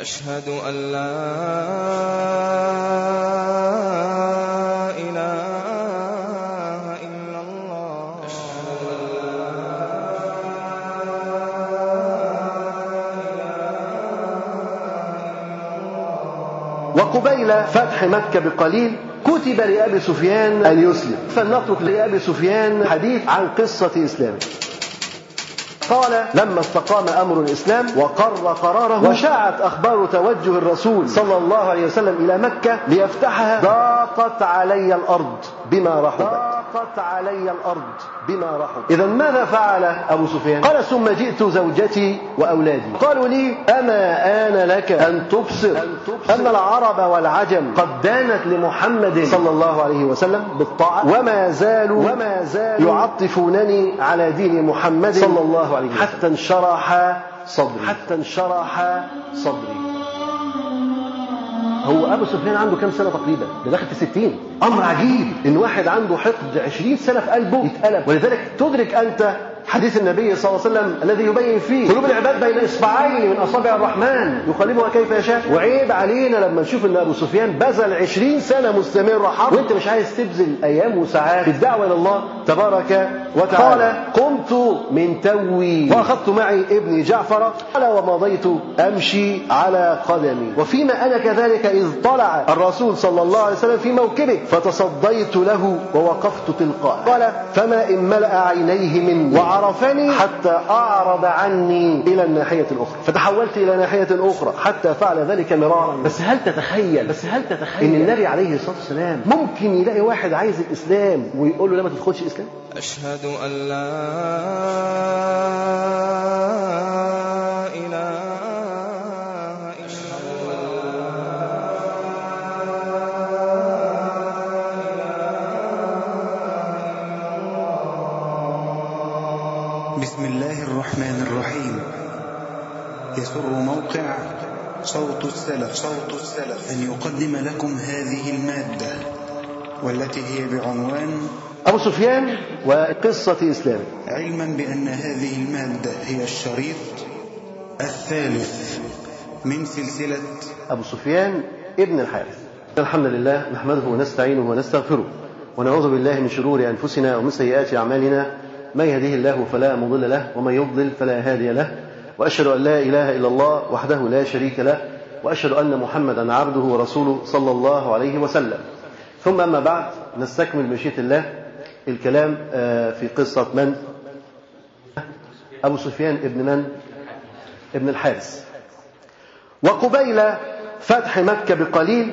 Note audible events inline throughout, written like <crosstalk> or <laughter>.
أشهد أن لا إله إلا الله. وقبيل فتح مكة بقليل كتب لأبي سفيان أن يسلم. فلنترك لأبي سفيان حديث عن قصة إسلامه. قال لما استقام أمر الإسلام وقر قراره وشاعت أخبار توجه الرسول صلى الله عليه وسلم إلى مكة ليفتحها ضاقت علي الأرض بما رحبت ضاقت علي الأرض بما رحبت إذا ماذا فعل أبو سفيان؟ قال ثم جئت زوجتي وأولادي. قالوا لي أما آن لك أن تبصر؟ أن العرب والعجم قد دانت لمحمد صلى الله عليه وسلم بالطاعة. وما زالوا وما زالوا يعطفونني على دين محمد صلى الله عليه وسلم. حتى انشرح صدري. حتى انشرح صدري. هو أبو سفيان عنده كام سنة تقريبا؟ ده داخل في 60 أمر عجيب إن واحد عنده حقد 20 سنة في قلبه يتقلب. ولذلك تدرك أنت حديث النبي صلى الله عليه وسلم الذي يبين فيه قلوب العباد بين إصبعين من أصابع الرحمن. يقلبها كيف يشاء. وعيب علينا لما نشوف إن أبو سفيان بذل 20 سنة مستمره حرب. وأنت مش عايز تبذل أيام وساعات الدعوه إلى الله تبارك وتعالى. قال قمت من توي وأخذت معي ابني جعفر. قال ومضيت أمشي على قدمي. وفيما أنا كذلك إذ طلع الرسول صلى الله عليه وسلم في موكبه فتصديت له ووقفت تلقاه قال فما إن ملأ عينيه مني. وعرفني حتى أعرض عني إلى الناحية الأخرى. فتحولت إلى ناحية أخرى حتى فعل ذلك مرارا. بس هل تتخيل؟ بس هل تتخيل إن النبي عليه الصلاة والسلام ممكن يلاقي واحد عايز الإسلام ويقول له لا ما تدخلش الإسلام؟ أشهد أن لا يسر موقع صوت السلف صوت السلف. أن يقدم لكم هذه المادة والتي هي بعنوان أبو سفيان وقصة إسلامه علما بأن هذه المادة هي الشريط الثالث من سلسلة أبو سفيان ابن الحارث. الحمد لله نحمده ونستعينه ونستغفره ونعوذ بالله من شرور أنفسنا ومن سيئات أعمالنا. من يهده الله فلا مضل له ومن يضلل فلا هادي له. وأشهد أن لا إله إلا الله وحده لا شريك له وأشهد أن محمدا عبده ورسوله صلى الله عليه وسلم. ثم أما بعد نستكمل مشيئة الله الكلام في قصة من؟ أبو سفيان ابن من؟ ابن الحارث. وقبيل فتح مكة بقليل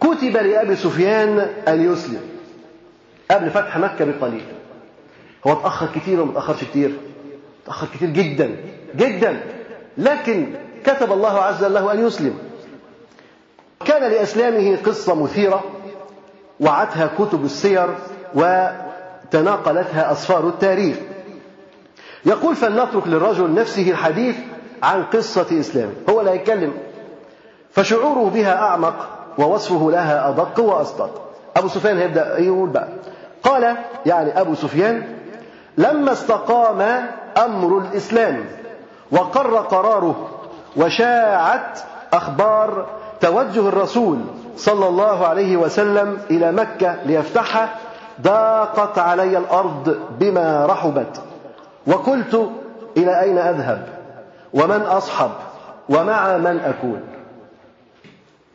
كتب لأبي سفيان أن يسلم. قبل فتح مكة بقليل. هو اتأخر كتير ولا ما اتأخرش كتير. اتأخر كتير جدا جدا. لكن كتب الله عز وجل له أن يسلم. كان لإسلامه قصة مثيرة وعتها كتب السير وتناقلتها أسفار التاريخ. يقول فلنترك للرجل نفسه الحديث عن قصة إسلامه هو لا يتكلم. فشعوره بها أعمق ووصفه لها أدق وأصدق أبو سفيان هيبدأ يقول بقى. قال يعني أبو سفيان لما استقام أمر الإسلام وقر قراره وشاعت أخبار توجه الرسول صلى الله عليه وسلم إلى مكة ليفتحها ضاقت علي الأرض بما رحبت. وقلت إلى أين أذهب؟ ومن أصحب؟ ومع من أكون؟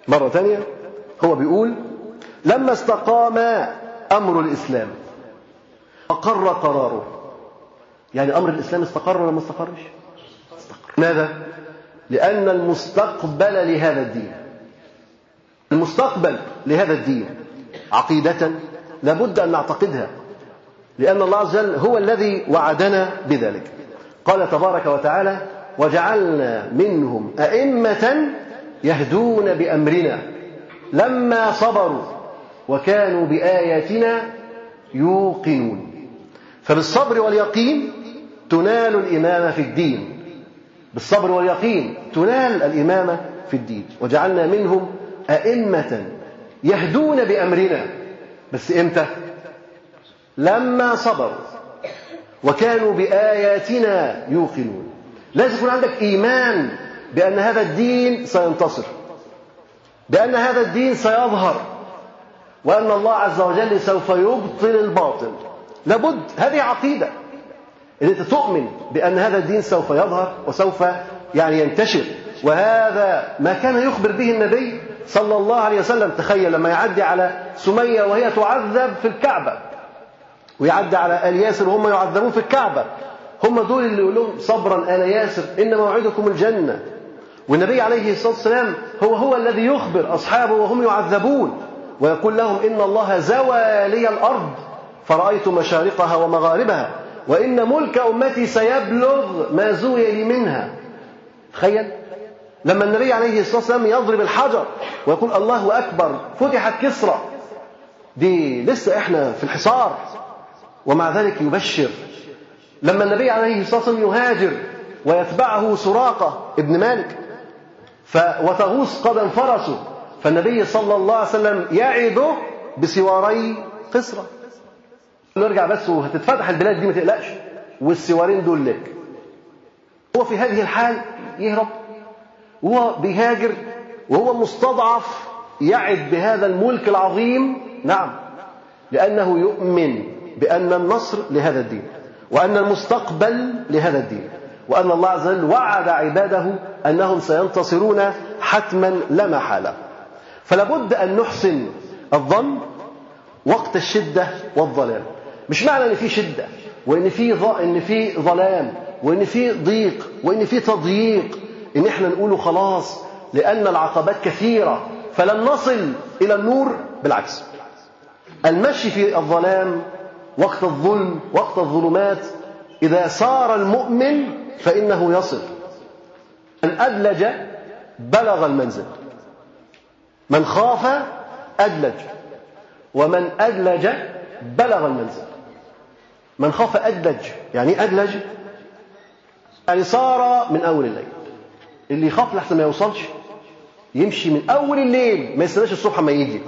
مرة ثانية هو بيقول لما استقام أمر الإسلام أقر قراره. يعني أمر الإسلام استقر ولا ما استقرش؟ استقر. ماذا؟ لأن المستقبل لهذا الدين. المستقبل لهذا الدين عقيدة لابد أن نعتقدها لأن الله عز وجل هو الذي وعدنا بذلك. قال تبارك وتعالى وجعلنا منهم أئمة يهدون بأمرنا لما صبروا وكانوا بآياتنا يوقنون. فبالصبر واليقين تنال الإمامة في الدين بالصبر واليقين تنال الإمامة في الدين. وجعلنا منهم أئمة يهدون بأمرنا. بس إمتى؟ لما صبروا وكانوا بآياتنا يوقنون. لازم يكون عندك إيمان بأن هذا الدين سينتصر بأن هذا الدين سيظهر وأن الله عز وجل سوف يبطل الباطل. لابد هذه عقيدة. إن أنت تؤمن بأن هذا الدين سوف يظهر وسوف يعني ينتشر وهذا ما كان يخبر به النبي صلى الله عليه وسلم. تخيل لما يعدي على سمية وهي تعذب في الكعبة ويعدي على آل ياسر وهم يعذبون في الكعبة. هم دول اللي يقول لهم صبرا آل ياسر إن موعدكم الجنة. والنبي عليه الصلاة والسلام هو هو الذي يخبر أصحابه وهم يعذبون ويقول لهم إن الله زوى لي الأرض فرأيت مشارقها ومغاربها. وإن ملك أمتي سيبلغ ما زوي لي منها. تخيل. لما النبي عليه الصلاة والسلام يضرب الحجر ويقول الله أكبر فتحت كسرى. دي لسه إحنا في الحصار. ومع ذلك يبشر. لما النبي عليه الصلاة والسلام يهاجر ويتبعه سراقة ابن مالك ف وتغوص قدم فرسه فالنبي صلى الله عليه وسلم يعده بسواري قسرة. نرجع بس وهتتفتح البلاد دي ما تقلقش. والسوارين دول لك. هو في هذه الحال يهرب. وهو بيهاجر وهو مستضعف يعد بهذا الملك العظيم. نعم. لأنه يؤمن بأن النصر لهذا الدين وأن المستقبل لهذا الدين وأن الله عز وجل وعد عباده أنهم سينتصرون حتما لا محالة. فلا بد أن نحسن الظن وقت الشدة والظلام مش معنى أن في شدة وأن في إن في ظلام وأن في ضيق وأن في تضييق إن إحنا نقوله خلاص لأن العقبات كثيرة فلن نصل إلى النور بالعكس. المشي في الظلام وقت الظلم وقت الظلمات إذا سار المؤمن فإنه يصل. من أدلج بلغ المنزل. من خاف أدلج ومن أدلج بلغ المنزل. من خاف أدلج يعني أدلج يعني صار من أول الليل. اللي يخاف لحسن ما يوصلش يمشي من أول الليل ما يستناش الصبح ما يجي.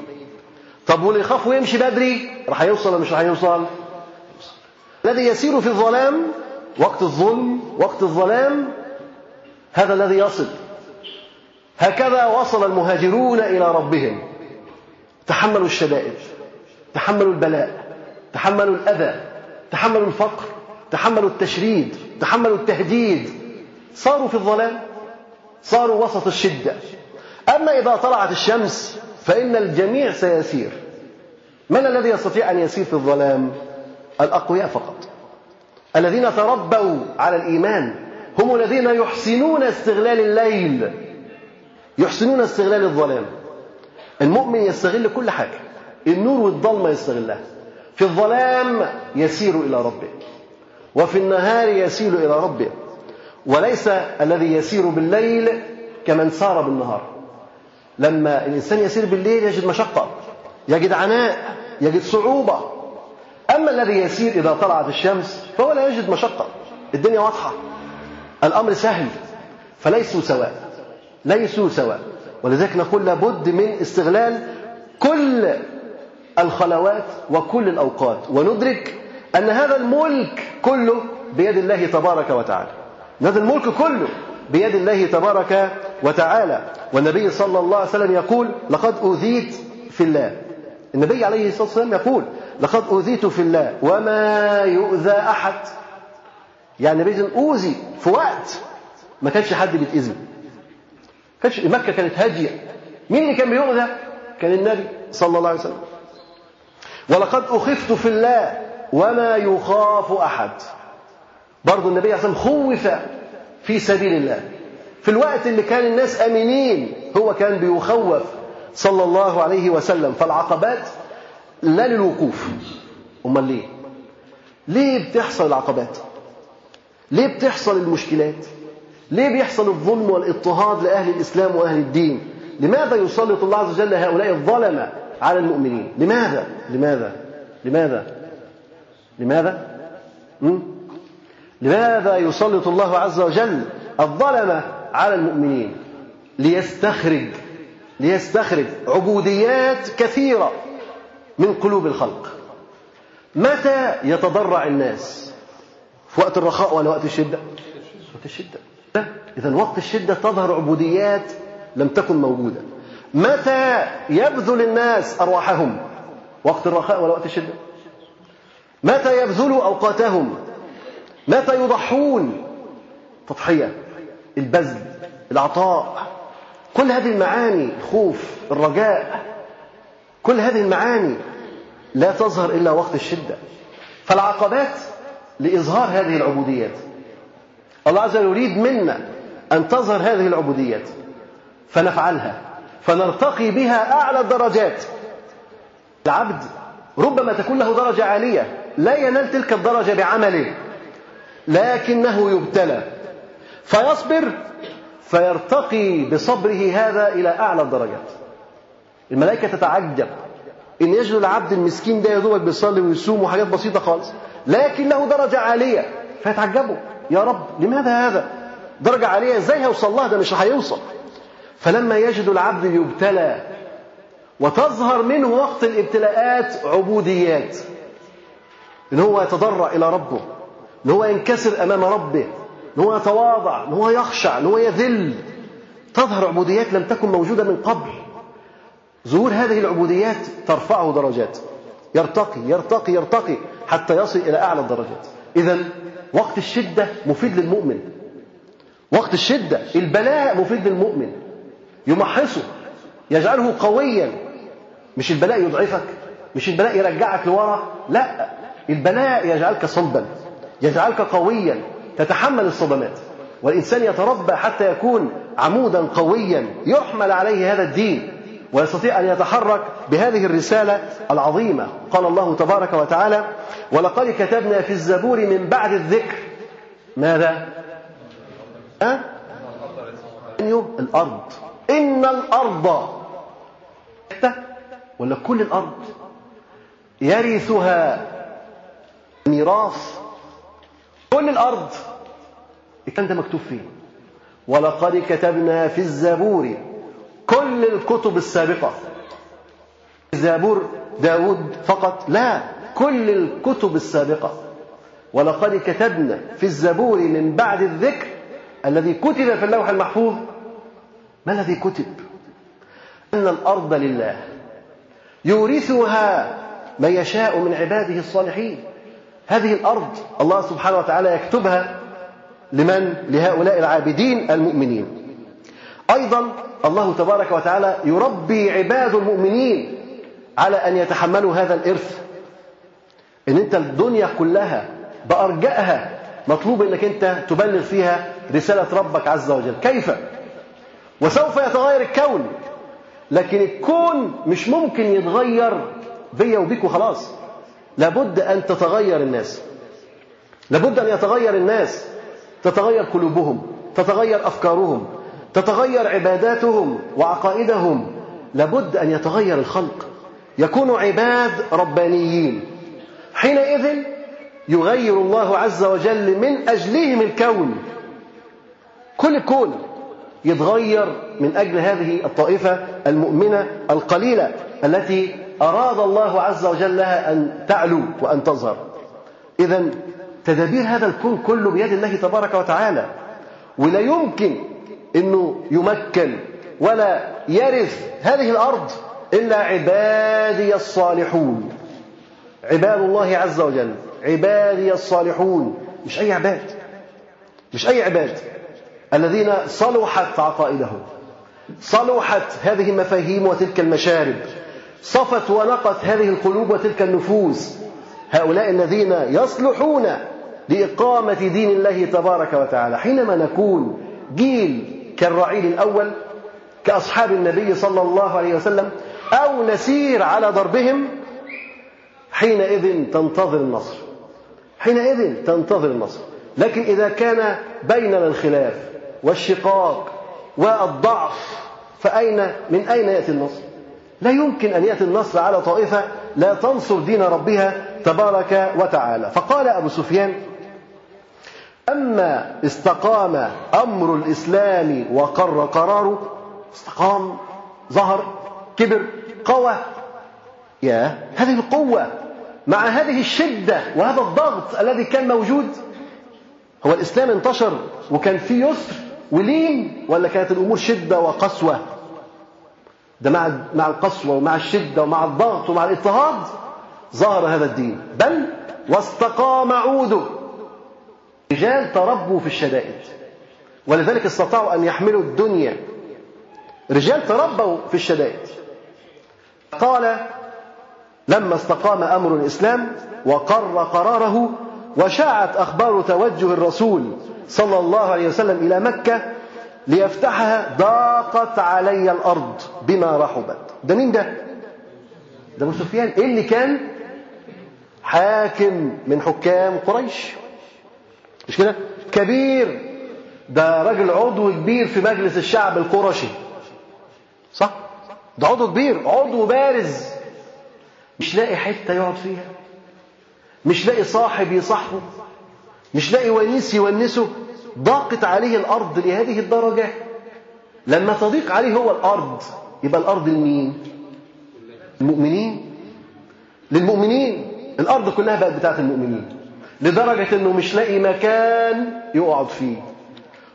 طب واللي يخاف ويمشي بدري راح يوصل ولا مش راح يوصل؟ الذي يسير في الظلام وقت الظلم وقت الظلام هذا الذي يصل. هكذا وصل المهاجرون إلى ربهم. تحملوا الشدائد تحملوا البلاء تحملوا الأذى. تحملوا الفقر تحملوا التشريد تحملوا التهديد. صاروا في الظلام صاروا وسط الشدة. أما إذا طلعت الشمس فإن الجميع سيسير. من الذي يستطيع أن يسير في الظلام؟ الأقوياء فقط. الذين تربوا على الإيمان هم الذين يحسنون استغلال الليل. يحسنون استغلال الظلام. المؤمن يستغل كل حاجة. النور والظلمة يستغلها. في الظلام يسير إلى ربه وفي النهار يسير إلى ربه وليس الذي يسير بالليل كمن سار بالنهار. لما الإنسان يسير بالليل يجد مشقة يجد عناء يجد صعوبة. أما الذي يسير إذا طلعت الشمس فهو لا يجد مشقة الدنيا واضحة الأمر سهل فليسوا سواء ليسوا سواء. ولذلك نقول لابد من استغلال كل الخلوات وكل الأوقات. وندرك أن هذا الملك كله بيد الله تبارك وتعالى. هذا الملك كله بيد الله تبارك وتعالى. والنبي صلى الله عليه وسلم يقول لقد أوذيت في الله. النبي عليه الصلاة والسلام يقول لقد أوذيت في الله وما يؤذى أحد. يعني النبي أوذي في وقت ما كانش حد بيتأذي كانش مكة كانت هادية. مين اللي كان بيؤذى؟ كان النبي صلى الله عليه وسلم. ولقد أخفت في الله وما يخاف أحد. برضو النبي عليه خوف في سبيل الله. في الوقت اللي كان الناس أمينين هو كان بيخوف صلى الله عليه وسلم. فالعقبات لا للوقوف. أمال ليه؟ ليه بتحصل العقبات؟ ليه بتحصل المشكلات؟ ليه بيحصل الظلم والاضطهاد لأهل الإسلام وأهل الدين؟ لماذا يسلط الله عز وجل هؤلاء الظلمة؟ على المؤمنين. لماذا؟ لماذا؟ لماذا؟ لماذا؟ م? لماذا يسلط الله عز وجل الظلمه على المؤمنين؟ ليستخرج ليستخرج عبوديات كثيرة من قلوب الخلق. متى يتضرع الناس؟ في وقت الرخاء ولا وقت الشدة؟ وقت الشدة. إذا وقت الشدة تظهر عبوديات لم تكن موجودة. متى يبذل الناس أرواحهم؟ وقت الرخاء ولا وقت الشدة؟ متى يبذلوا أوقاتهم؟ متى يضحون؟ تضحية البذل العطاء كل هذه المعاني الخوف الرجاء كل هذه المعاني لا تظهر إلا وقت الشدة. فالعقبات لإظهار هذه العبوديات. الله عز وجل يريد منا أن تظهر هذه العبوديات فنفعلها. فنرتقي بها أعلى الدرجات. العبد ربما تكون له درجة عالية لا ينال تلك الدرجة بعمله لكنه يبتلى. فيصبر فيرتقي بصبره هذا إلى أعلى الدرجات. الملائكة تتعجب. إن يجد العبد المسكين ده يدوبك بيصلي ويصوم وحاجات بسيطة خالص لكن له درجة عالية. فيتعجبوا. يا رب لماذا هذا؟ درجة عالية إزاي هيوصل لها؟ ده مش هيوصل. فلما يجد العبد يبتلى وتظهر منه وقت الابتلاءات عبوديات إن هو يتضرع إلى ربه إن هو ينكسر أمام ربه إن هو يتواضع إن هو يخشع إن هو يذل تظهر عبوديات لم تكن موجودة من قبل. ظهور هذه العبوديات ترفعه درجات. يرتقي يرتقي يرتقي حتى يصل إلى أعلى الدرجات. إذا وقت الشدة مفيد للمؤمن. وقت الشدة البلاء مفيد للمؤمن. يمحصه يجعله قويا. مش البلاء يضعفك مش البلاء يرجعك لورا لا. البلاء يجعلك صلبا يجعلك قويا. تتحمل الصدمات. والإنسان يتربى حتى يكون عمودا قويا. يحمل عليه هذا الدين ويستطيع أن يتحرك بهذه الرسالة العظيمة. قال الله تبارك وتعالى ولقد كتبنا في الزبور من بعد الذكر ماذا؟ أه؟ الأرض. إن الأرض ولا كل الأرض يرثها ميراث. كل الأرض. الكلام ده مكتوب فين؟ ولقد كتبنا في الزبور كل الكتب السابقة. زبور داود فقط؟ لا كل الكتب السابقة. ولقد كتبنا في الزبور من بعد الذكر الذي كتب في اللوح المحفوظ. ما الذي كتب؟ أن الأرض لله. يورثها من يشاء من عباده الصالحين. هذه الأرض الله سبحانه وتعالى يكتبها لمن؟ لهؤلاء العابدين المؤمنين. أيضا الله تبارك وتعالى يربي عباد المؤمنين على أن يتحملوا هذا الإرث. إن أنت الدنيا كلها بأرجائها مطلوب أنك أنت تبلغ فيها رسالة ربك عز وجل. كيف؟ وسوف يتغير الكون. لكن الكون مش ممكن يتغير بيا وبيك وخلاص لابد أن تتغير الناس. لابد أن يتغير الناس. تتغير قلوبهم. تتغير أفكارهم. تتغير عباداتهم وعقائدهم. لابد أن يتغير الخلق. يكونوا عباد ربانيين. حينئذ يغير الله عز وجل من أجلهم الكون. كل الكون يتغير من أجل هذه الطائفة المؤمنة القليلة التي أراد الله عز وجل لها أن تعلو وأن تظهر. إذا تدابير هذا الكون كله بيد الله تبارك وتعالى. ولا يمكن أنه يمكن ولا يرث هذه الأرض إلا عبادي الصالحون. عباد الله عز وجل. عبادي الصالحون. مش أي عباد. مش أي عباد. الذين صلحت عقائدهم صلحت هذه المفاهيم وتلك المشارب صفت ونقت هذه القلوب وتلك النفوس. هؤلاء الذين يصلحون لإقامة دين الله تبارك وتعالى. حينما نكون جيل كالرعيل الأول كأصحاب النبي صلى الله عليه وسلم أو نسير على ضربهم حينئذ تنتظر النصر. حينئذ تنتظر النصر. لكن إذا كان بيننا الخلاف والشقاق والضعف فأين من أين يأتي النصر؟ لا يمكن أن يأتي النصر على طائفة لا تنصر دين ربها تبارك وتعالى. فقال أبو سفيان أما استقام أمر الإسلام وقر قراره استقام ظهر كبر قوى يا هذه القوة مع هذه الشدة وهذا الضغط الذي كان موجود هو الإسلام انتشر وكان فيه يسر ولين ولا كانت الأمور شدة وقسوة؟ ده مع مع القسوة ومع الشدة ومع الضغط ومع الاضطهاد ظهر هذا الدين. بل واستقام عوده. رجال تربوا في الشدائد. ولذلك استطاعوا أن يحملوا الدنيا. رجال تربوا في الشدائد. قال لما استقام أمر الإسلام وقر قراره وشاعت أخبار توجه الرسول صلى الله عليه وسلم إلى مكة ليفتحها ضاقت علي الأرض بما رحبت. ده مين ده؟ ده أبو سفيان. إيه اللي كان؟ حاكم من حكام قريش. مش كده؟ كبير. ده راجل عضو كبير في مجلس الشعب القرشي. صح؟ ده عضو كبير عضو بارز. مش لاقي حتة يقعد فيها. مش لاقي صاحب يصاحبه مش لاقي ونيس يونسه ضاقت عليه الأرض لهذه الدرجة. لما تضيق عليه هو الأرض يبقى الأرض لمين؟ المؤمنين. للمؤمنين الأرض كلها بقت بتاعت المؤمنين لدرجة أنه مش لاقي مكان يقعد فيه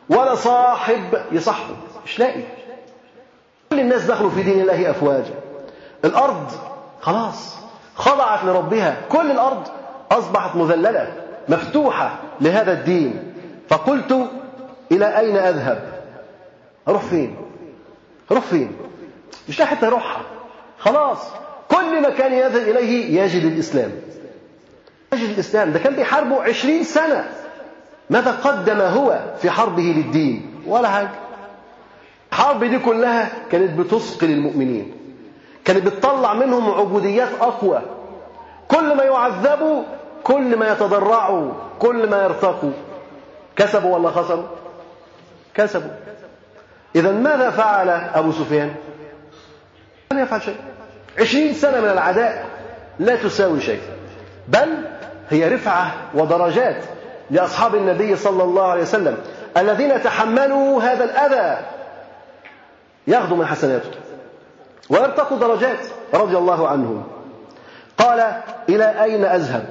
ولا صاحب يصاحبه مش لاقي. كل الناس دخلوا في دين الله أفواجا. الأرض خلاص خضعت لربها كل الأرض أصبحت مذللة مفتوحة لهذا الدين. فقلت إلى أين أذهب؟ أروح فين؟ أروح فين؟ مش حتى أروحها خلاص كل مكان يذهب إليه يجد الإسلام. يجد الإسلام. ده كان بيحاربه عشرين سنة. ماذا قدم هو في حربه للدين؟ ولا حاجة. الحرب دي كلها كانت بتثقل المؤمنين كانت بتطلع منهم عبوديات أقوى. كل ما يعذبوا كل ما يتضرعوا كل ما يرتقوا كسبوا ولا خسروا؟ كسبوا. إذا ماذا فعل أبو سفيان؟ لم يفعل شيء. عشرين سنة من العداء لا تساوي شيء. بل هي رفعة ودرجات لأصحاب النبي صلى الله عليه وسلم الذين تحملوا هذا الأذى. ياخذوا من حسناته. ويرتقوا درجات رضي الله عنهم. قال إلى أين أذهب؟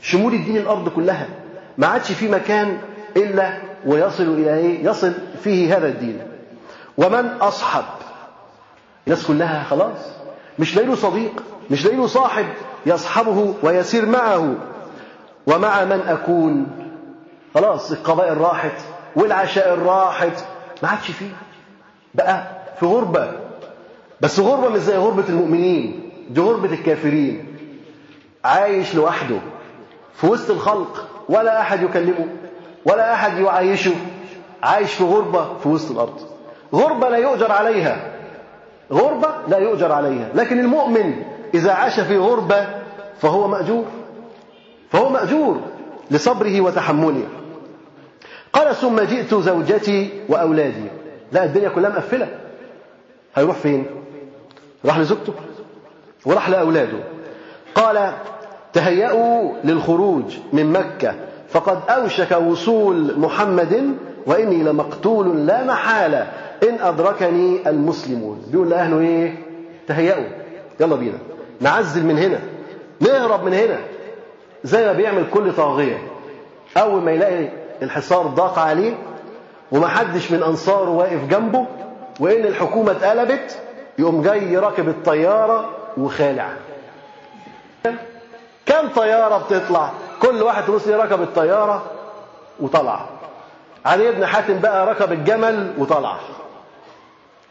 شمول الدين الأرض كلها. ما عادش في مكان إلا ويصل إلى إيه؟ يصل فيه هذا الدين. ومن أصحب؟ الناس كلها خلاص. مش لاقي له صديق مش لاقي له صاحب يصحبه ويسير معه. ومع من أكون؟ خلاص القبائل راحت والعشائر راحت ما عادش فيه. بقى في غربة. بس غربة مش زي غربة المؤمنين. دي غربة الكافرين. عايش لوحده. في وسط الخلق. ولا أحد يكلمه. ولا أحد يعايشه. عايش في غربة في وسط الأرض. غربة لا يؤجر عليها. غربة لا يؤجر عليها. لكن المؤمن إذا عاش في غربة فهو مأجور. فهو مأجور لصبره وتحمله. قال ثم جئت زوجتي وأولادي. لا الدنيا كلها مقفلة. هيروح فين؟ راح لزوجته. وراح لأولاده. قال تهيأوا للخروج من مكة فقد أوشك وصول محمد وإني لمقتول لا محالة إن أدركني المسلمون. بيقول لأهله إيه؟ تهيأوا يلا بينا نعزل من هنا نهرب من هنا. زي ما بيعمل كل طاغية. أول ما يلاقي الحصار ضاق عليه ومحدش من أنصاره واقف جنبه وإن الحكومة اتقلبت يقوم جاي راكب الطيارة وخالع كم طيارة بتطلع؟ كل واحد مسلم ركب الطيارة وطلع. علي بن حاتم بقى ركب الجمل وطلع.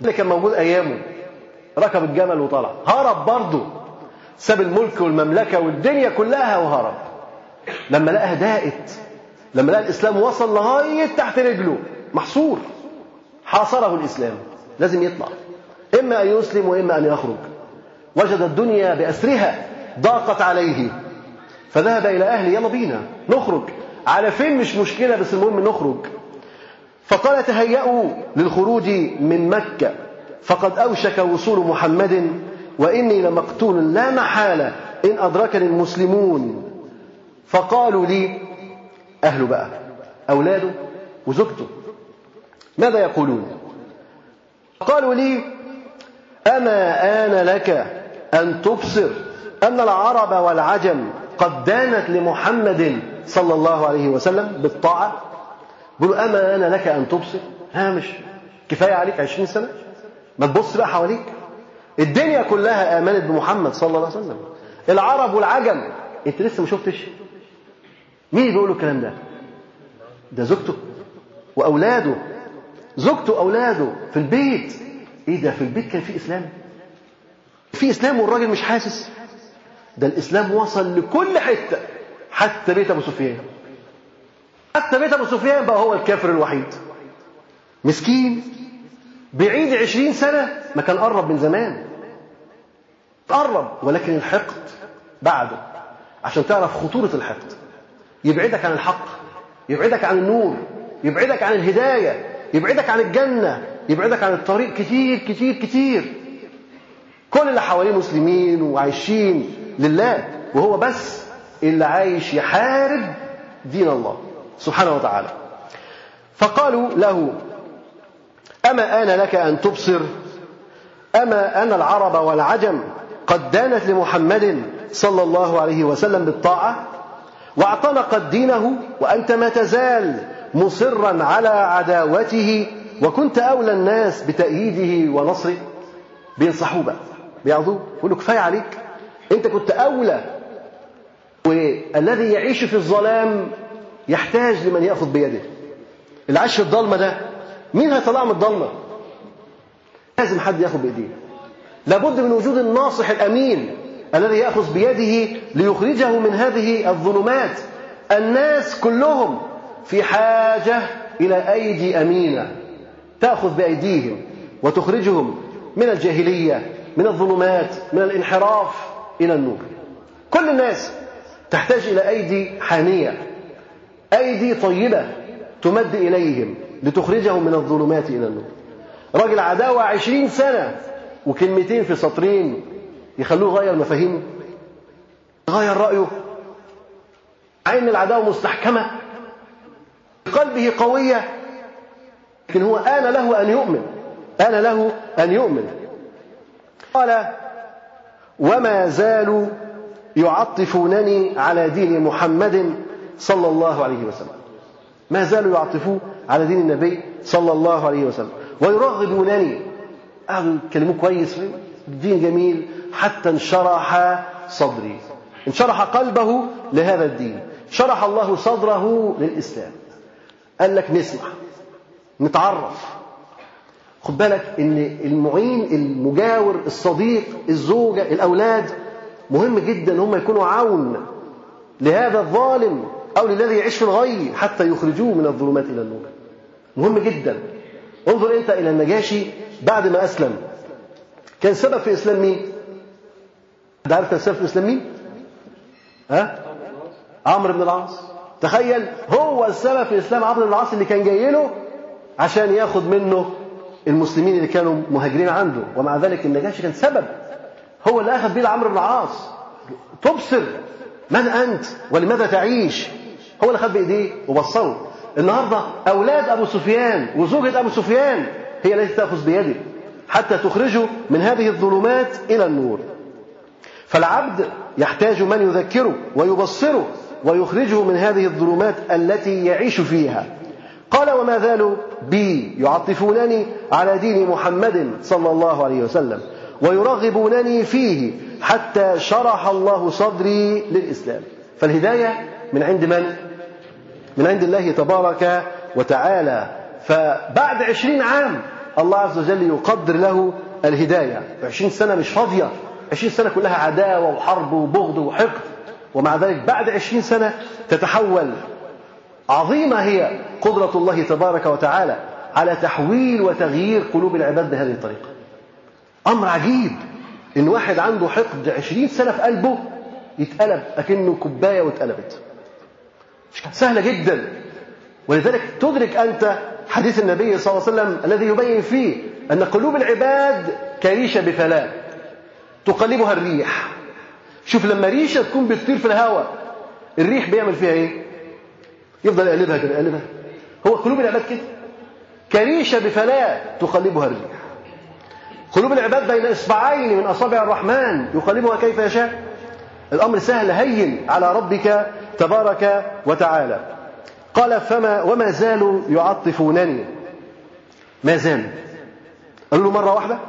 اللي كان موجود أيامه ركب الجمل وطلع. هرب برضه. ساب الملك والمملكة والدنيا كلها وهرب. لما لقاها داقت لما لقى الإسلام وصل لغاية تحت رجله محصور. حاصره الإسلام. لازم يطلع. إما أن يسلم وإما أن يخرج. وجد الدنيا بأسرها ضاقت عليه. فذهب إلى أهله يلا بينا نخرج. على فين مش مشكلة بس المهم نخرج. فقال تهيأوا للخروج من مكة. فقد أوشك وصول محمد وإني لمقتول لا محالة إن أدركني المسلمون. فقالوا لي أهله بقى أولاده وزوجته ماذا يقولون؟ قالوا لي أما آن لك أن تبصر أن العرب والعجم قد دانت لمحمد صلى الله عليه وسلم بالطاعة. بيقولوا أما آن لك أن تبصر. ها مش كفاية عليك عشرين سنة. ما تبص بقى حواليك. الدنيا كلها آمنت بمحمد صلى الله عليه وسلم. العرب والعجم. أنت لسه ما شفتش؟ مين بيقول الكلام ده؟ ده زوجته وأولاده. زوجته وأولاده في البيت. إيه ده؟ في البيت كان في إسلام؟ في إسلام والراجل مش حاسس؟ ده الإسلام وصل لكل حتة. حتى بيت أبو سفيان. حتى بيت أبو سفيان بقى هو الكافر الوحيد. مسكين. بعيد عشرين سنة ما كان قرب من زمان. قرب ولكن الحقد بعده. عشان تعرف خطورة الحقد. يبعدك عن الحق. يبعدك عن النور. يبعدك عن الهداية. يبعدك عن الجنة. يبعدك عن الطريق كتير كتير كتير. كل اللي حواليه مسلمين وعايشين لله وهو بس اللي عايش يحارب دين الله سبحانه وتعالى. فقالوا له أما آن لك أن تبصر؟ أما أن العرب والعجم قد دانت لمحمد صلى الله عليه وسلم بالطاعة؟ واعتنقت دينه وأنت ما تزال مصرا على عداوته وكنت أولى الناس بتأييده ونصره بينصحوه بقى بيعظوه يقولوا كفاية عليك. أنت كنت أولى والذي يعيش في الظلام يحتاج لمن يأخذ بيده. اللي عايش في الضلمة ده مين هيطلعه من الضلمة؟ لازم حد يأخذ بإيديه. لابد من وجود الناصح الأمين الذي يأخذ بيده ليخرجه من هذه الظلمات. الناس كلهم في حاجة إلى أيدي أمينة. تأخذ بأيديهم وتخرجهم من الجاهلية من الظلمات من الانحراف إلى النور. كل الناس تحتاج إلى أيدي حانية أيدي طيبة تمد إليهم لتخرجهم من الظلمات إلى النور. راجل عداوة عشرين سنة وكلمتين في سطرين يخلوه غير مفاهيمه غير رأيه. عين العداوة مستحكمة قلبه قوية لكن هو آن له أن يؤمن آن له أن يؤمن. قال وما زالوا يعطفونني على دين محمد صلى الله عليه وسلم. ما زالوا يعطفوه على دين النبي صلى الله عليه وسلم. ويرغبونني. قعدوا يكلموه كويس الدين جميل. حتى انشرح صدري. انشرح قلبه لهذا الدين. شرح الله صدره للإسلام. قال لك نسمع نتعرف. خد بالك إن المعين المجاور الصديق الزوجة الأولاد مهم جدا إن هم يكونوا عون لهذا الظالم أو للذي يعيش في الغي حتى يخرجوه من الظلمات إلى النور مهم جدا انظر أنت إلى النجاشي بعد ما أسلم كان سبب في إسلام مين؟ أنت عارف كان سبب في إسلام مين؟ ها؟ عمرو بن العاص تخيل هو السبب في إسلام عمرو بن العاص اللي كان جاي له عشان ياخد منه المسلمين اللي كانوا مهاجرين عنده ومع ذلك النجاشي كان سبب. هو اللي أخذ بيه عمرو بن العاص. تبصر. من أنت؟ ولماذا تعيش؟ هو اللي خد بإيديه وبصره النهارده أولاد أبو سفيان وزوجة أبو سفيان هي التي تأخذ بيده حتى تخرجه من هذه الظلمات إلى النور. فالعبد يحتاج من يذكره ويبصره ويخرجه من هذه الظلمات التي يعيش فيها. قال وما زالوا بي يعطفونني على دين محمد صلى الله عليه وسلم ويرغبونني فيه حتى شرح الله صدري للإسلام. فالهداية من عند من؟ من عند الله تبارك وتعالى. فبعد عشرين عام الله عز وجل يقدر له الهداية. عشرين سنة مش فاضية. عشرين سنة كلها عداوة وحرب وبغض وحقد. ومع ذلك بعد عشرين سنة تتحول عظيمة هي قدرة الله تبارك وتعالى على تحويل وتغيير قلوب العباد بهذه الطريقة. أمر عجيب إن واحد عنده حقد عشرين سنة في قلبه يتقلب أكنه كوباية واتقلبت. سهلة جدا. ولذلك تدرك أنت حديث النبي صلى الله عليه وسلم الذي يبين فيه أن قلوب العباد كريشة بفلاة تقلبها الريح. شوف لما ريشة تكون بتطير في الهواء الريح بيعمل فيها إيه؟ يفضل يقلبها كده يقلبها. هو قلوب العباد كده. كريشة بفلاة تقلبها الريح قلوب العباد بين إصبعين من أصابع الرحمن يقلبها كيف يشاء. الأمر سهل هين على ربك تبارك وتعالى. قال فما وما زالوا يعطفونني. ما زالوا قالوا له مرة واحدة.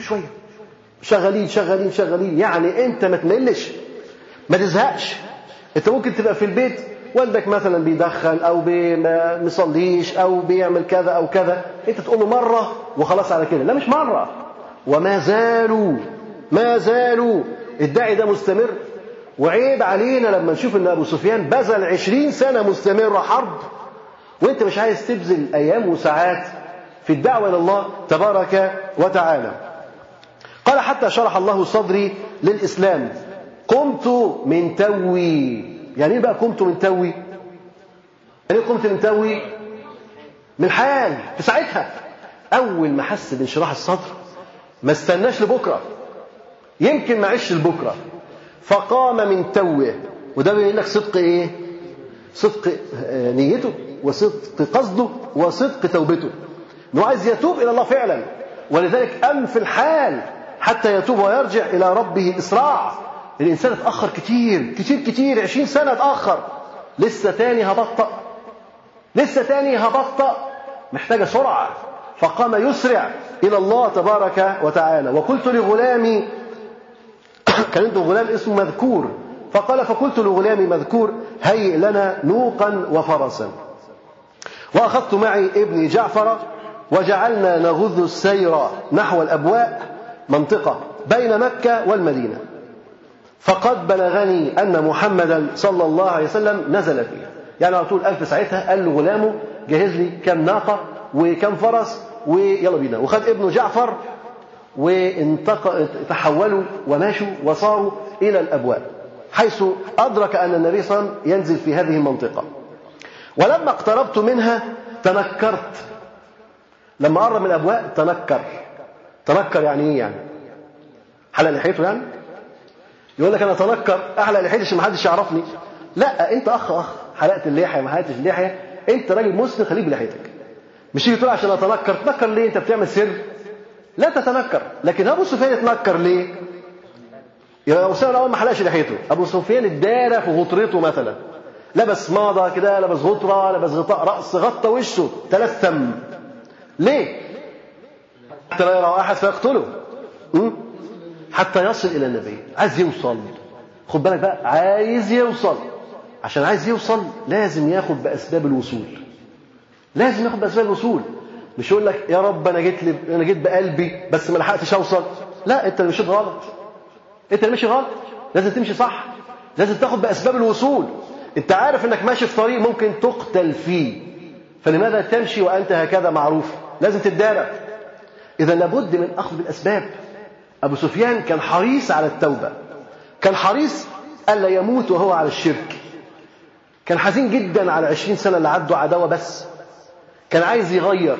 شوية. شغالين شغالين شغالين يعني أنت ما تملش. ما تزهقش. أنت ممكن تبقى في البيت والدك مثلا بيدخن ما بيصليش أو بيعمل كذا أو كذا أنت تقول له مرة وخلاص على كده. لا مش مرة. وما زالوا ما زالوا. الداعي ده مستمر. وعيب علينا لما نشوف إن أبو سفيان بذل عشرين سنة مستمرة حرب وأنت مش عايز تبذل أيام وساعات في الدعوة إلى الله تبارك وتعالى. قال حتى شرح الله صدري للإسلام. قمت من توي. يعني إيه بقى قمت من توي؟ يعني إيه قمت من توي؟ من حال في ساعتها. أول ما حس بانشراح الصدر ما استناش لبكرة. يمكن ما عيش لبكرة. فقام من توه. وده بيقول لك صدق إيه؟ صدق آه، نيته وصدق قصده وصدق توبته. إنه عايز يتوب إلى الله فعلا. ولذلك ام في الحال حتى يتوب ويرجع إلى ربه إسراع. الإنسان اتأخر كتير كتير كتير عشرين سنة اتأخر. لسه تاني هبطأ. لسه تاني هبطأ. محتاجة سرعة. فقام يسرع إلى الله تبارك وتعالى. وقلت لغلامي <coughs> كان عنده غلام اسمه مذكور. فقال فقلت لغلامي مذكور هيئ لنا نوقا وفرسا. وأخذت معي ابني جعفر وجعلنا نغذ السير نحو الأبواء منطقة بين مكة والمدينة. فقد بلغني أن محمدا صلى الله عليه وسلم نزل فيها. يعني على طول ألف ساعتها قال له غلامه جهز لي كم ناقة وكم فرس ويلا بينا. وخد ابنه جعفر وتحولوا ومشوا وصاروا إلى الأبواب حيث أدرك أن النبي صلى الله عليه وسلم ينزل في هذه المنطقة. ولما اقتربت منها تنكرت. لما قرب من الأبواب تنكر. تنكر يعني إيه يعني؟ حلق لحيته يعني يقول لك أنا تنكر أحلق لحيتي ما حدش يعرفني. لا أنت أخ أخ حلقت اللحية ما حلقتش اللحية. أنت راجل مسلم خليك بلحيتك. مش تيجي تقول عشان أتنكر. تنكر ليه؟ أنت بتعمل سر. لا تتنكر. لكن أبو سفيان اتنكر ليه؟ يا أبو سفيان اول ما حلقش لحيته. أبو سفيان ادارى في غطرته مثلا. لبس ماضه كده لبس غطرة لبس غطاء رأس غطى وشه تلثم ليه؟ حتى لا يرى احد فيقتله. حتى يصل إلى النبي. عايز يوصل. خد بالك بقى عايز يوصل. عشان عايز يوصل لازم ياخد بأسباب الوصول. لازم ياخد بأسباب الوصول. مش يقول لك يا رب أنا جيت أنا جيت بقلبي بس ما لحقتش أوصل. لا أنت مشيت غلط. أنت ماشي غلط. لازم تمشي صح. لازم تاخد بأسباب الوصول. أنت عارف إنك ماشي في طريق ممكن تقتل فيه. فلماذا تمشي وأنت هكذا معروف؟ لازم تتدارى اذا لابد من أخذ بالأسباب. أبو سفيان كان حريص على التوبة. كان حريص الا يموت وهو على الشرك. كان حزين جدا على عشرين سنة اللي عدوا عداوة بس. كان عايز يغير.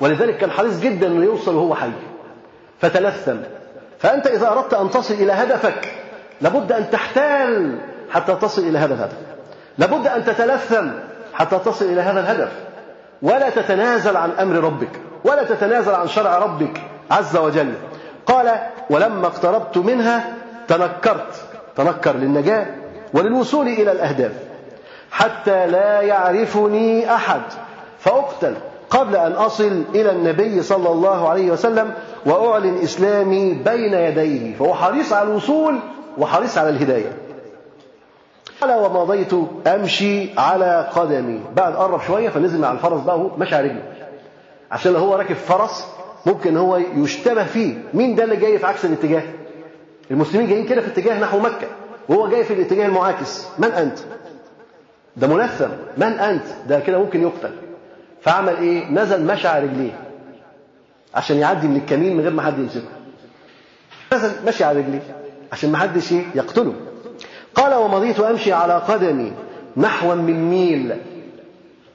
ولذلك كان حريص جدا إنه يوصل وهو حي. فتلثم. فأنت إذا أردت أن تصل إلى هدفك لابد أن تحتال حتى تصل إلى هذا الهدف. لابد أن تتلثم حتى تصل إلى هذا الهدف. ولا تتنازل عن أمر ربك. ولا تتنازل عن شرع ربك عز وجل. قال ولما اقتربت منها تنكرت تنكر للنجاة وللوصول إلى الأهداف حتى لا يعرفني أحد فأقتل قبل أن أصل إلى النبي صلى الله عليه وسلم وأعلن إسلامي بين يديه فهو حريص على الوصول وحريص على الهداية. قال ومضيت أمشي على قدمي بعد قرب شوية فنزل مع الفرس بقى مشى على رجله عشان لو هو راكب فرس ممكن هو يشتبه فيه. مين ده اللي جاي في عكس الاتجاه؟ المسلمين جايين كده في اتجاه نحو مكة. وهو جاي في الاتجاه المعاكس. من أنت؟ ده ملثم من أنت؟ ده كده ممكن يقتل. فعمل إيه؟ نزل مشى على رجليه. عشان يعدي من الكمين من غير ما حد يمسكه. نزل مشي على رجليه. عشان ما حدش يقتله. قال ومضيت امشي على قدمي نحوا من ميل.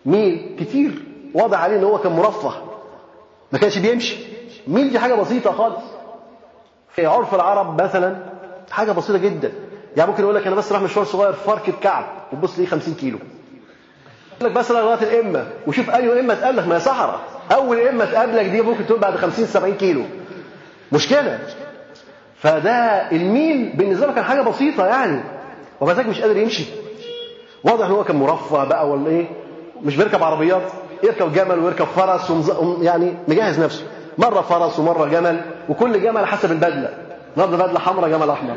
ميل كتير. واضح عليه إن هو كان مرفه. ما كانش بيمشي. ميل دي حاجة بسيطة خالص؟ في عرف العرب مثلا حاجة بسيطة جدا. يعني ممكن يقول لك أنا بس راح مشوار صغير فركة كعب وبص ليه 50 كيلو. لك بس لغايه الإمة وشوف أي إمة تقابلك ما هي صحراء. أول إمة تقابلك دي ممكن تكون بعد 50 70 كيلو. مشكله فده الميل بالنسبة له كان حاجة بسيطة يعني. ومزاج مش قادر يمشي. واضح إن هو كان مرفه بقى ولا إيه؟ مش بيركب عربيات. يركب جمل ويركب فرس. يعني مجهز نفسه. مرة فرس ومرة جمل وكل جمل حسب البدلة. النهارده بدلة حمراء جمل أحمر.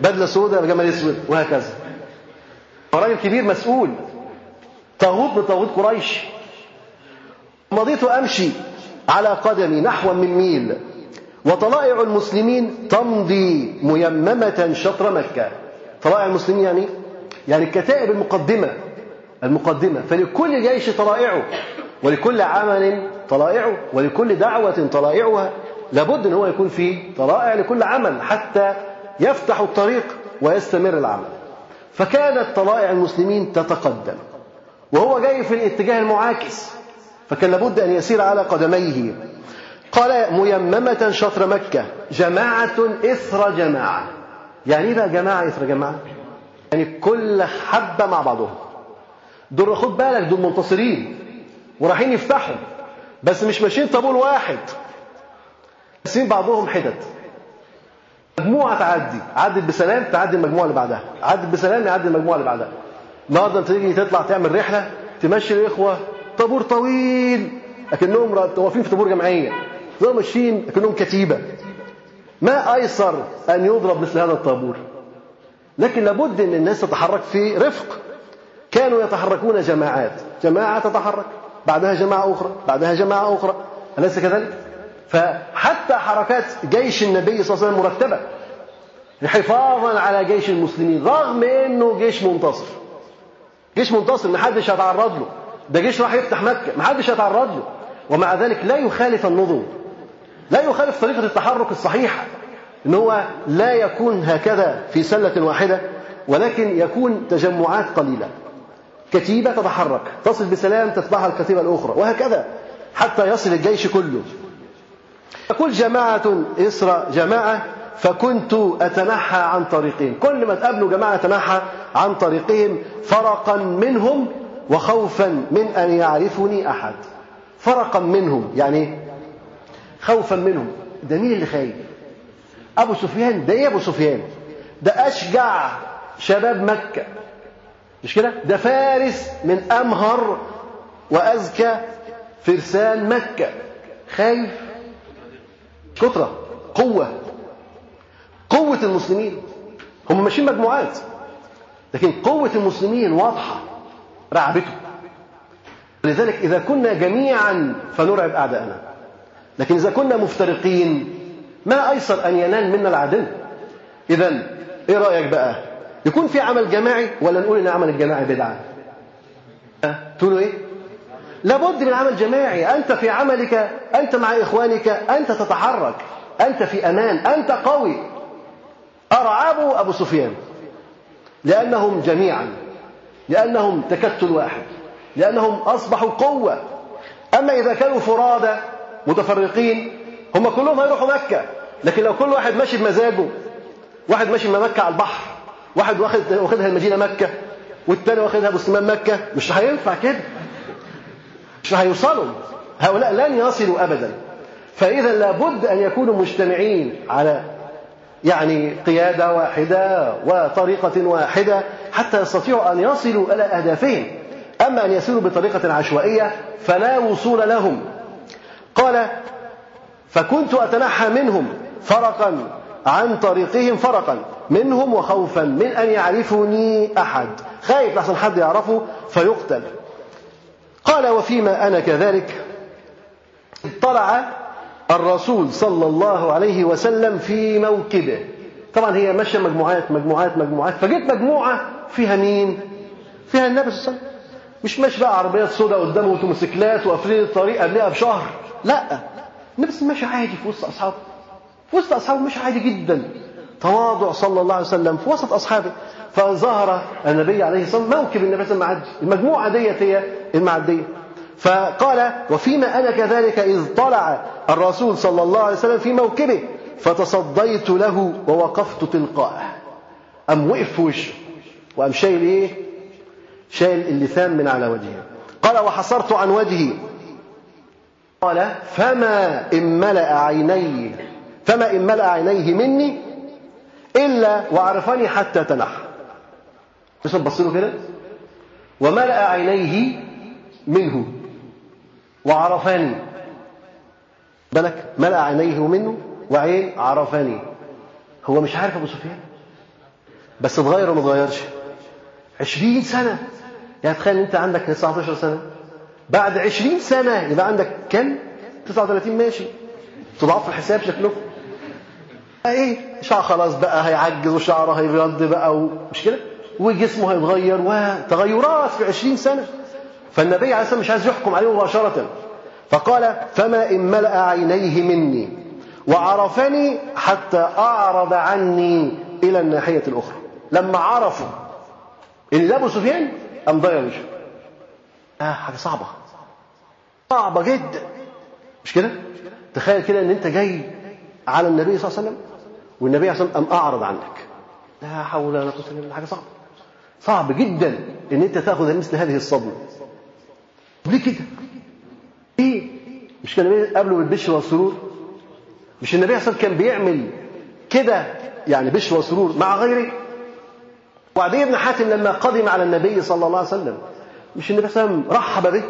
بدلة سوداء جمل أسود وهكذا. راجل كبير مسؤول. طاغوت من طاغوت قريش. مضيت أمشي على قدمي نحو من ميل. وطلائع المسلمين تمضي ميممة شطر مكة. طلائع المسلمين يعني يعني الكتائب المقدمة. المقدمة. فلكل جيش طلائعه ولكل عمل طلائعه ولكل دعوة طلائعها. لابد إن هو يكون فيه طلائع لكل عمل حتى يفتح الطريق ويستمر العمل. فكانت طلائع المسلمين تتقدم وهو جاي في الاتجاه المعاكس. فكان لابد أن يسير على قدميه. قال ميممة شطر مكة جماعة إثر جماعة. يعني إيه بقى جماعة إثر جماعة؟ يعني كل حبة مع بعضهم. دول خد بالك دول منتصرين ورايحين يفتحوا بس مش ماشيين طابور واحد. ماشيين بعضهم حتت. مجموعة تعدي عدت بسلام تعدي المجموعة اللي بعدها. عدت بسلام يعدي المجموعة اللي بعدها. النهارده تيجي تطلع تعمل رحلة تمشي الإخوة طابور طويل لكنهم واقفين في طابور جمعية. دول ماشيين لكنهم كتيبة. ما أيسر أن يضرب مثل هذا الطابور. لكن لابد أن الناس تتحرك في رفق. كانوا يتحركون جماعات. جماعة تتحرك بعدها جماعة أخرى بعدها جماعة أخرى. أليس كذلك؟ فحتى حركات جيش النبي صلى الله عليه وسلم مرتبة. حفاظا على جيش المسلمين رغم إنه جيش منتصر. جيش منتصر محدش هيتعرض له. ده جيش راح يفتح مكة محدش هيتعرض له. ومع ذلك لا يخالف النظم. لا يخالف طريقة التحرك الصحيحة. إن هو لا يكون هكذا في سلة واحدة ولكن يكون تجمعات قليلة. كتيبة تتحرك تصل بسلام تتبعها الكتيبة الأخرى وهكذا حتى يصل الجيش كله. فكل جماعة إسرى جماعة فكنت أتنحى عن طريقهم. كل ما تقابلوا جماعة أتنحى عن طريقهم فرقا منهم وخوفا من أن يعرفني أحد. فرقا منهم يعني خوفا منهم. ده مين اللي خايف؟ أبو سفيان. ده إيه أبو سفيان؟ ده أشجع شباب مكة. مش كده؟ ده فارس من أمهر وأزكى فرسان مكة. خايف. كترة. قوة. قوة المسلمين. هم ماشيين مجموعات. لكن قوة المسلمين واضحة. رعبته لذلك إذا كنا جميعا فنرعب أعداءنا. لكن إذا كنا مفترقين ما أيسر أن ينال منا العدل؟ إذا إيه رأيك بقى؟ يكون في عمل جماعي ولا نقول إن عمل الجماعي بدعة؟ أه؟ تقولوا إيه؟ لابد من عمل جماعي. أنت في عملك أنت مع إخوانك أنت تتحرك أنت في أمان أنت قوي. أرعبوا أبو سفيان؟ لأنهم جميعا لأنهم تكتل واحد لأنهم أصبحوا قوة. أما إذا كانوا فرادى متفرقين هم كلهم هيروحوا مكة. لكن لو كل واحد ماشي بمزاجه واحد ماشي من مكة على البحر واحد واخد واخدها المدينة مكة والتاني واخدها أبو سليمان مكة. مش هينفع كده. مش هيوصلوا هؤلاء لن يصلوا أبدا. فإذا لابد أن يكونوا مجتمعين على يعني قيادة واحدة وطريقة واحدة حتى يستطيعوا أن يصلوا إلى أهدافهم. أما أن يسيروا بطريقة عشوائية فلا وصول لهم. قال فكنت أتنحى منهم فرقا عن طريقهم فرقا منهم وخوفا من أن يعرفني أحد. خايف لحسن حد يعرفه فيقتل. قال وفيما أنا كذلك؟ اطلع الرسول صلى الله عليه وسلم في موكبه. طبعا هي ماشية مجموعات مجموعات مجموعات. فجيت مجموعة فيها مين؟ فيها النبي صلى الله عليه وسلم. مش ماشي بقى عربيات سوداء قدامه وموتوسيكلات وقافلين الطريق قبلها بشهر. لا النبي ماشي عادي في وسط أصحابه. في وسط أصحابه ماشي عادي جدا. تواضع صلى الله عليه وسلم في وسط أصحابه. فظهر النبي عليه الصلاة والسلام موكب النبي صلى الله عليه وسلم المجموعة ديت هي المعدية. فقال وفيما أنا كذلك إذ طلع الرسول صلى الله عليه وسلم في موكبه فتصديت له ووقفت تلقائه. أم وقف في وشه. وأم شايل إيه؟ شايل اللثام من على وجهه. قال وحصرت عن وجهي. قال فما إن ملأ عينيه فما إن ملأ عينيه مني إلا وعرفني حتى تنحى بس بص له كده. وملأ عينيه منه. وعرفني. بالك ملأ عينيه منه وعين عرفني. هو مش عارف أبو سفيان؟ بس اتغير وما اتغيرش. 20 سنة. يعني تخيل أنت عندك 19 سنة. بعد 20 سنة يبقى عندك كم؟ 39 ماشي. تضعف الحساب شكله إيه شعر خلاص بقى هيعجز وشعره هيبيض بقى ومش كده وجسمه هيتغير وتغيرات في 20 سنة. فالنبي عليه الصلاة مش عايز يحكم عليه مباشرة. فقال فما إن ملأ عينيه مني وعرفني حتى أعرض عني إلى الناحية الأخرى. لما عرفوا إن ابو سفيان قام ضيع وجهه آه حاجة صعبة. صعبة جدا. مش كده؟ تخيل كده إن أنت جاي على النبي صلى الله عليه وسلم والنبي عليه والسلام أعرض عنك؟ لا حول ولا قوة إلا بالله حاجة صعبة. صعب جدا إن أنت تأخذ مثل هذه الصدمة. ليه كده؟ إيه؟ مش كان النبي قبله بالبشر والسرور؟ مش النبي عليه كان بيعمل كده؟ يعني بشر وسرور مع غيره؟ وعدي بن حاتم لما قدم على النبي صلى الله عليه وسلم مش النبي صلى الله عليه وسلم رحب به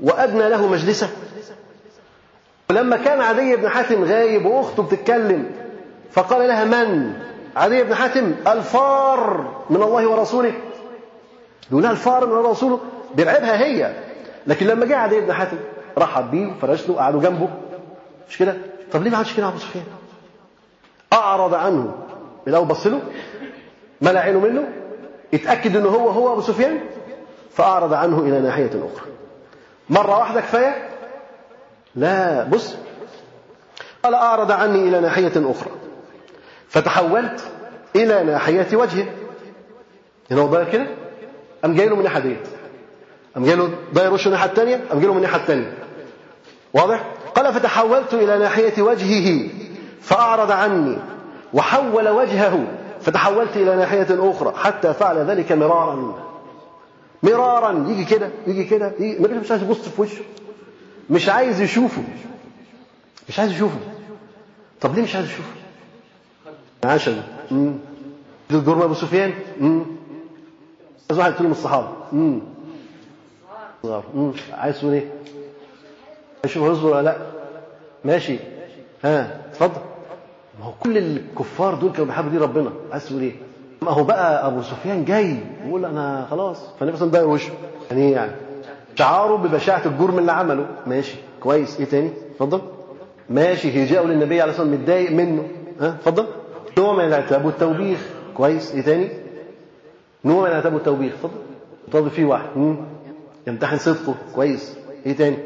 وأدنى له مجلسه؟ ولما كان عدي بن حاتم غايب وأخته بتتكلم فقال لها من؟ عدي بن حاتم. الفار من الله ورسوله. يقول لها الفار من الله ورسوله. بيرعبها هي. لكن لما جه عدي بن حاتم رحب بيه وفرش له وقعدوا جنبه. مش كده؟ طب ليه ما عادش كده أبو سفيان؟ أعرض عنه. الأول بص له. ملأ عينه منه. اتأكد إنه هو هو أبو سفيان. فأعرض عنه إلى ناحية أخرى. مرة واحدة كفاية. لا بص. قال أعرض عني إلى ناحية أخرى. فتحولت إلى ناحية وجهه هنا هو ضاير كده؟ قام جاي له من الناحية ديت؟ قام جاي له ضاير وشه الناحية الثانية قام جاي له من الناحية الثانية واضح؟ قال فتحولت إلى ناحية وجهه فأعرض عني وحول وجهه فتحولت إلى ناحية أخرى حتى فعل ذلك مرارا. مرارا. يجي كده يجي كده يجي. مش عايز يبص في وشه. مش عايز يشوفه. مش عايز يشوفه. طب ليه مش عايز يشوفه؟ امم دور أبو سفيان. عايز واحد من الصحابة. امم عايز تقول إيه؟ أشوف يصبر ولا لأ. ماشي. ها اتفضل. ما هو كل الكفار دول كانوا بيحبوا دين ربنا. عايز تقول إيه؟ ما هو بقى أبو سفيان جاي يقول أنا خلاص. فالنبي صلى الله عليه وسلم وشه. يعني إيه يعني شعاره ببشاعة الجرم اللي عمله. ماشي. كويس. إيه تاني؟ اتفضل. ماشي. هجاءه للنبي عليه الصلاة والسلام متضايق منه. ها؟ اتفضل. نوع من العتاب والتوبيخ كويس. إيه تاني؟ نوع من العتاب والتوبيخ اتفضل اتفضل فيه واحد. يمتحن صدقه. كويس. إيه تاني؟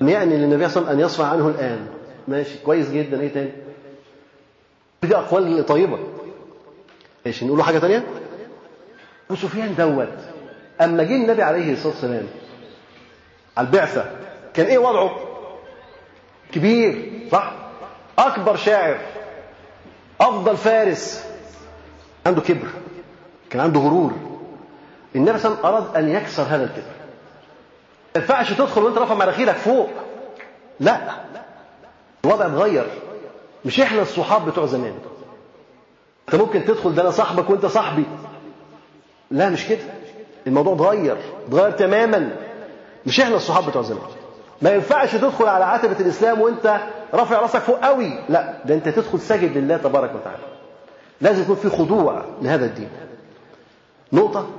لم يعني للنبي صلى الله عليه وسلم أن يصفع عنه الآن. ماشي. كويس جدا. إيه تاني؟ دي أقوال طيبة. ماشي. نقول حاجة تانية؟ أبو سفيان دوت. أما جه النبي عليه الصلاة والسلام على البعثة كان إيه وضعه؟ كبير. صح؟ أكبر شاعر. أفضل فارس. عنده كبر. كان عنده غرور. النبي صلى الله عليه وسلم أراد أن يكسر هذا الكبر. ما ينفعش تدخل وأنت رافع مناخيرك فوق. لا. الوضع اتغير. مش إحنا الصحاب بتوع زمان. أنت ممكن تدخل ده أنا صاحبك وأنت صاحبي. لا مش كده. الموضوع اتغير. اتغير تماما. مش إحنا الصحاب بتوع زمان. ما ينفعش تدخل على عتبة الإسلام وأنت رافع راسك فوق قوي. لا ده أنت تدخل ساجد لله تبارك وتعالى. لازم يكون في خضوع لهذا الدين. نقطة.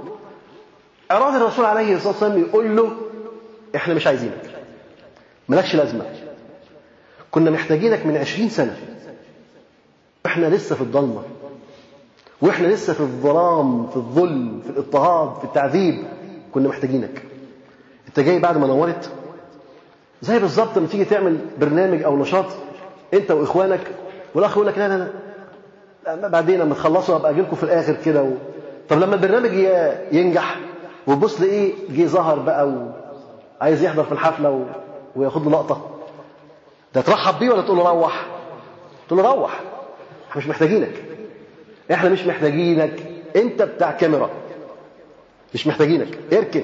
أراد الرسول عليه الصلاة والسلام يقول له إحنا مش عايزينك. مالكش لازمة. كنا محتاجينك من عشرين سنة. إحنا لسه في الضلمة. وإحنا لسه في الظلام في الظلم في الاضطهاد في التعذيب. كنا محتاجينك. أنت جاي بعد ما نورت زي بالظبط لما تيجي تعمل برنامج أو نشاط أنت وإخوانك والأخ يقول لك لا لا لا. بعدين لما تخلصوا أبقى أجي في الآخر كده و... طب لما البرنامج ينجح وتبص لايه جه ظهر بقى وعايز يحضر في الحفلة و... وياخد له لقطة ده ترحب بيه ولا تقول له روح؟ تقول له روح إحنا مش محتاجينك. إحنا مش محتاجينك. أنت بتاع كاميرا. مش محتاجينك. اركن.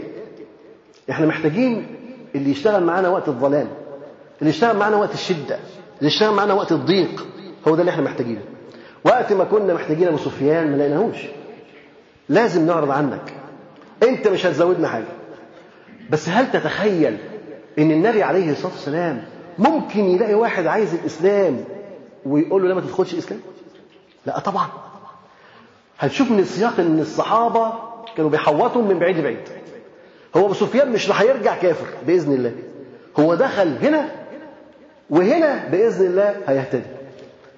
إحنا محتاجين اللي يشتغل معانا وقت الظلام اللي يشتغل معانا وقت الشدة اللي يشتغل معانا وقت الضيق هو ده اللي إحنا محتاجينه. وقت ما كنا محتاجين أبو سفيان ما لقيناهوش. لازم نعرض عنك. انت مش هتزودنا حاجة. بس هل تتخيل إن النبي عليه الصلاة والسلام ممكن يلاقي واحد عايز الإسلام ويقول له لا ما تدخلش الإسلام؟ لا طبعا. هنشوف من السياق إن الصحابة كانوا بيحوطوا من بعيد لبعيد. هو أبو سفيان مش راح يرجع كافر بإذن الله. هو دخل هنا وهنا بإذن الله هيهتدي.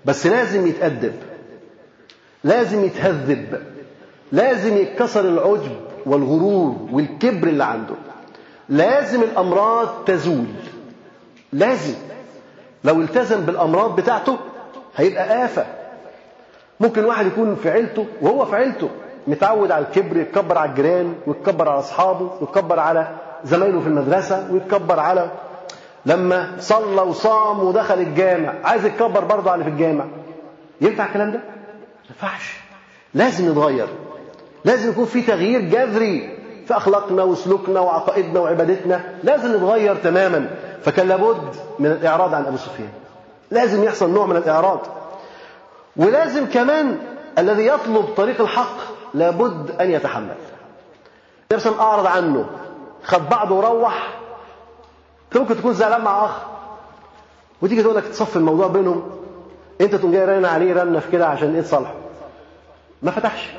بس لازم يتأدب لازم يتهذب لازم يتكسر العجب والغرور والكبر اللي عنده. لازم الأمراض تزول. لازم. لو التزم بالأمراض بتاعته هيبقى آفة. ممكن واحد يكون في عيلته وهو في عيلته. متعود على الكبر يتكبر على الجيران ويتكبر على أصحابه ويتكبر على زمايله في المدرسة ويتكبر على لما صلى وصام ودخل الجامع عايز يتكبر برضه على اللي في الجامع. ينفع الكلام ده؟ ما ينفعش. لازم يتغير. لازم يكون في تغيير جذري في أخلاقنا وسلوكنا وعقائدنا وعبادتنا. لازم نتغير تماما. فكان لابد من الإعراض عن أبو سفيان. لازم يحصل نوع من الإعراض. ولازم كمان الذي يطلب طريق الحق لابد أن يتحمل. النبي اعرض عنه. خد بعضه وروح. ممكن تكون زعلان مع أخ. وتيجي تقول لك تصفي الموضوع بينهم. أنت تقوم جاي رن عليه رنه في كده عشان إيه تصالحه ما فتحش.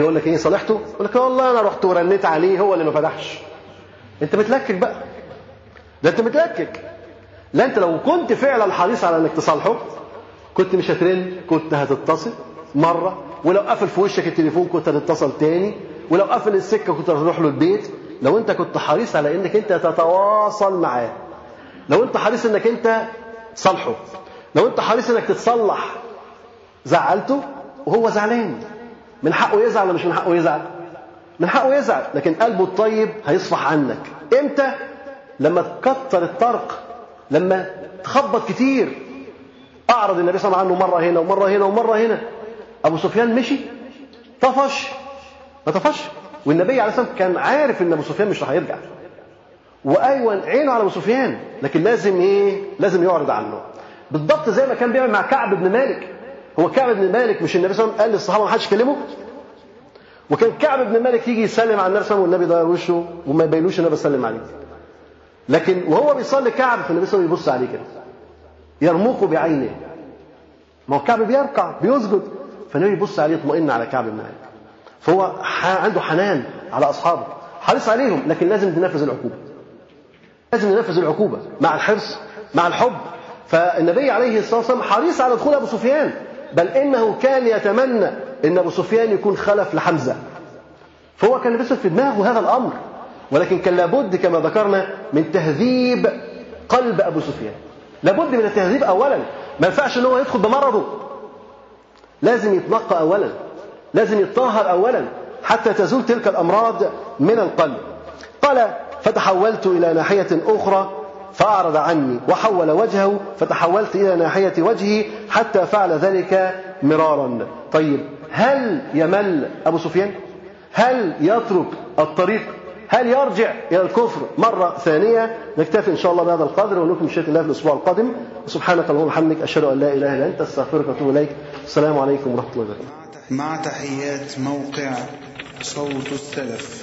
يقول لك إيه صالحته؟ يقول لك والله أنا رحت ورنيت عليه هو اللي ما فتحش. أنت متلكك بقى. ده أنت متلكك. لا أنت لو كنت فعلا حريص على إنك تصالحه كنت مش هترن كنت هتتصل مرة. ولو قفل في وشك التليفون كنت هتتصل تاني ولو قفل السكة كنت هتروح له البيت. لو انت كنت حريص على انك انت تتواصل معاه. لو انت حريص انك انت تصالحه. لو انت حريص انك تتصلح زعلته وهو زعلان. من حقه يزعل ولا مش من حقه يزعل؟ من حقه يزعل. لكن قلبه الطيب هيصفح عنك. إمتى؟ لما تكتر الطرق. لما تخبط كتير. أعرض النبي صلى الله عليه وسلم عنه مرة هنا ومرة هنا ومرة هنا. أبو سفيان مشي طفش ما طفش. والنبي عليه الصلاة والسلام كان عارف إن أبو سفيان مش راح يرجع. وأيوة عينه على أبو سفيان لكن لازم إيه؟ لازم يعرض عنه. بالضبط زي ما كان بيعمل مع كعب بن مالك. هو كعب بن مالك مش النبي صلى الله عليه وسلم قال للصحابة ما حدش يكلمه؟ وكان كعب بن مالك يجي يسلم على النبي صلى الله عليه وسلم والنبي ضيع وشه وما يبينوش إن أنا بسلم عليه. لكن وهو بيصلي كعب فالنبي صلى الله عليه وسلم يبص عليه كده. يرمقه بعينه. ما هو كعب بيركع بيسجد. فالنبي يبص عليه يطمئن على كعب بن مالك. فهو عنده حنان على أصحابه. حريص عليهم لكن لازم تنفذ العقوبة. لازم ننفذ العقوبة. مع الحرص مع الحب. فالنبي عليه الصلاة والسلام حريص على دخول أبو سفيان. بل إنه كان يتمنى إن أبو سفيان يكون خلف لحمزة. فهو كان بيصف في دماغه هذا الأمر. ولكن كان لابد كما ذكرنا من تهذيب قلب أبو سفيان. لابد من التهذيب اولا. ما ينفعش إن هو يدخل بمرضه. لازم يتنقى اولا. لازم يتطهر اولا حتى تزول تلك الأمراض من القلب. قال فتحولت إلى ناحية أخرى فأعرض عني وحول وجهه فتحولت إلى ناحية وجهه حتى فعل ذلك مرارا. طيب هل يمل أبو سفيان؟ هل يترك الطريق هل يرجع إلى الكفر مرة ثانية؟ نكتفي إن شاء الله بهذا القدر ونكمل بشيء الله في الأسبوع القادم. سبحانك اللهم وبحمدك أشهد أن لا إله إلا أنت أستغفرك وأتوب إليك. السلام عليكم ورحمة الله وبركاته. مع تحيات موقع صوت السلف